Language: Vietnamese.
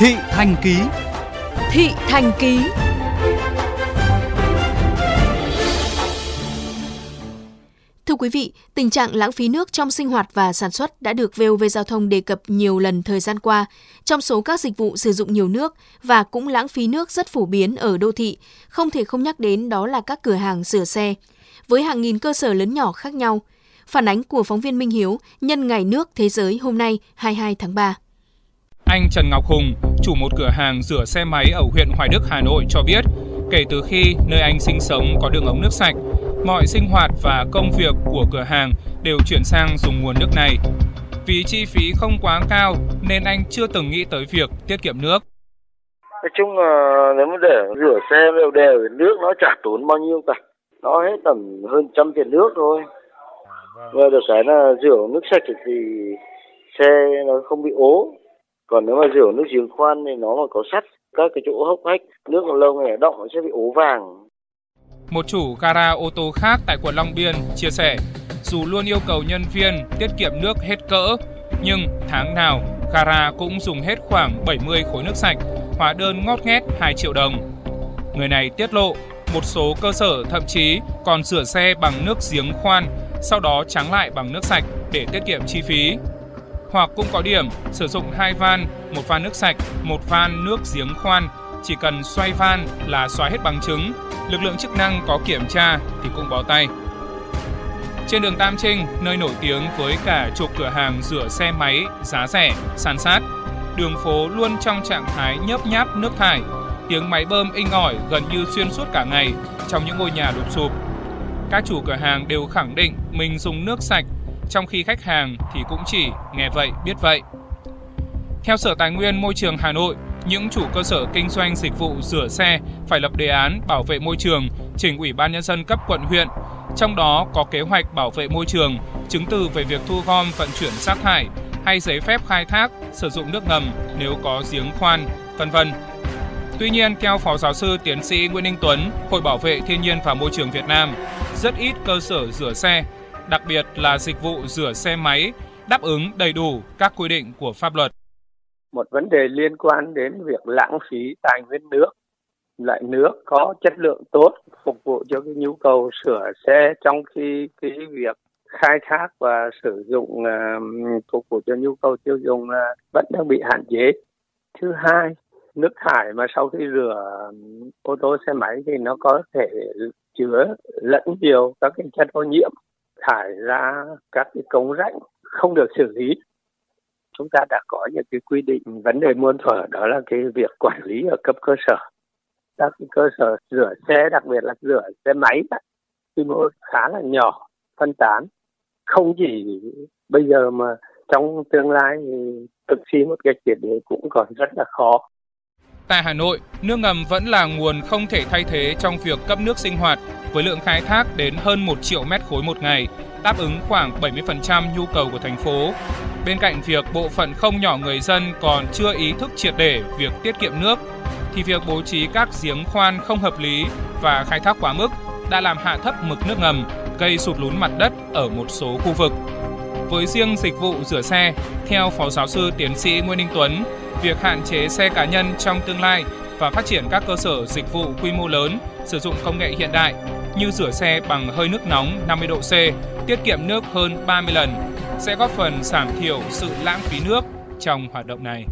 Thị Thành Ký Thị Thành Ký Thưa quý vị, tình trạng lãng phí nước trong sinh hoạt và sản xuất đã được VOV Giao thông đề cập nhiều lần thời gian qua. Trong số các dịch vụ sử dụng nhiều nước và cũng lãng phí nước rất phổ biến ở đô thị, không thể không nhắc đến đó là các cửa hàng rửa xe. Với hàng nghìn cơ sở lớn nhỏ khác nhau, phản ánh của phóng viên Minh Hiếu nhân Ngày nước Thế giới hôm nay 22 tháng 3. Anh Trần Ngọc Hùng, chủ một cửa hàng rửa xe máy ở huyện Hoài Đức, Hà Nội cho biết, kể từ khi nơi anh sinh sống có đường ống nước sạch, mọi sinh hoạt và công việc của cửa hàng đều chuyển sang dùng nguồn nước này. Vì chi phí không quá cao nên anh chưa từng nghĩ tới việc tiết kiệm nước. Nói chung là nếu mà để rửa xe đều đều nước nó chả tốn bao nhiêu cả. Nó hết tầm hơn trăm tiền nước thôi. Và được cái là rửa nước sạch thì xe nó không bị ố. Còn nếu mà rửa nước giếng khoan thì nó mà có sắt các cái chỗ hốc hách nước còn lâu ngày động nó sẽ bị ố vàng một chủ gara ô tô khác tại quận Long Biên chia sẻ, dù luôn yêu cầu nhân viên tiết kiệm nước hết cỡ, nhưng tháng nào gara cũng dùng hết khoảng 70 khối nước sạch, hóa đơn ngót nghét 2 triệu đồng. Người này tiết lộ, một số cơ sở thậm chí còn rửa xe bằng nước giếng khoan, sau đó tráng lại bằng nước sạch để tiết kiệm chi phí. Hoặc cũng có điểm sử dụng hai van, một van nước sạch, một van nước giếng khoan, chỉ cần xoay van là xóa hết bằng chứng, lực lượng chức năng có kiểm tra thì cũng bó tay. Trên đường Tam Trinh, nơi nổi tiếng với cả chục cửa hàng rửa xe máy giá rẻ, sàn sát, đường phố luôn trong trạng thái nhớp nháp nước thải, tiếng máy bơm inh ỏi gần như xuyên suốt cả ngày trong những ngôi nhà lụp sụp. Các chủ cửa hàng đều khẳng định mình dùng nước sạch, trong khi khách hàng thì cũng chỉ nghe vậy biết vậy. Theo Sở Tài nguyên Môi trường Hà Nội, những chủ cơ sở kinh doanh dịch vụ rửa xe phải lập đề án bảo vệ môi trường trình Ủy ban nhân dân cấp quận huyện, trong đó có kế hoạch bảo vệ môi trường, chứng từ về việc thu gom vận chuyển rác thải hay giấy phép khai thác sử dụng nước ngầm nếu có giếng khoan, vân vân. Tuy nhiên, theo Phó Giáo sư Tiến sĩ Nguyễn Ninh Tuấn, Hội Bảo vệ Thiên nhiên và Môi trường Việt Nam, rất ít cơ sở rửa xe, đặc biệt là dịch vụ rửa xe máy, đáp ứng đầy đủ các quy định của pháp luật một vấn đề liên quan đến việc lãng phí tài nguyên nước loại nước có chất lượng tốt phục vụ cho cái nhu cầu sửa xe trong khi cái việc khai thác và sử dụng uh, phục vụ cho nhu cầu tiêu dùng uh, vẫn đang bị hạn chế. Thứ hai, nước thải mà sau khi rửa ô tô xe máy thì nó có thể chứa lẫn nhiều các cái chất ô nhiễm thải ra các cái cống rãnh không được xử lý. Chúng ta đã có những cái quy định, vấn đề muôn thuở, đó là cái việc quản lý ở cấp cơ sở. Các cái cơ sở rửa xe, đặc biệt là rửa xe máy, quy mô khá là nhỏ, phân tán. Không chỉ bây giờ mà trong tương lai thì thực thi một cái triệt đấy cũng còn rất là khó. Tại Hà Nội, nước ngầm vẫn là nguồn không thể thay thế trong việc cấp nước sinh hoạt với lượng khai thác đến hơn 1 triệu mét khối một ngày, đáp ứng khoảng 70% nhu cầu của thành phố. Bên cạnh việc bộ phận không nhỏ người dân còn chưa ý thức triệt để việc tiết kiệm nước, thì việc bố trí các giếng khoan không hợp lý và khai thác quá mức đã làm hạ thấp mực nước ngầm, gây sụt lún mặt đất ở một số khu vực. Với riêng dịch vụ rửa xe, theo Phó Giáo sư Tiến sĩ Nguyễn Ninh Tuấn, việc hạn chế xe cá nhân trong tương lai và phát triển các cơ sở dịch vụ quy mô lớn sử dụng công nghệ hiện đại như rửa xe bằng hơi nước nóng 50 độ C, tiết kiệm nước hơn 30 lần sẽ góp phần giảm thiểu sự lãng phí nước trong hoạt động này.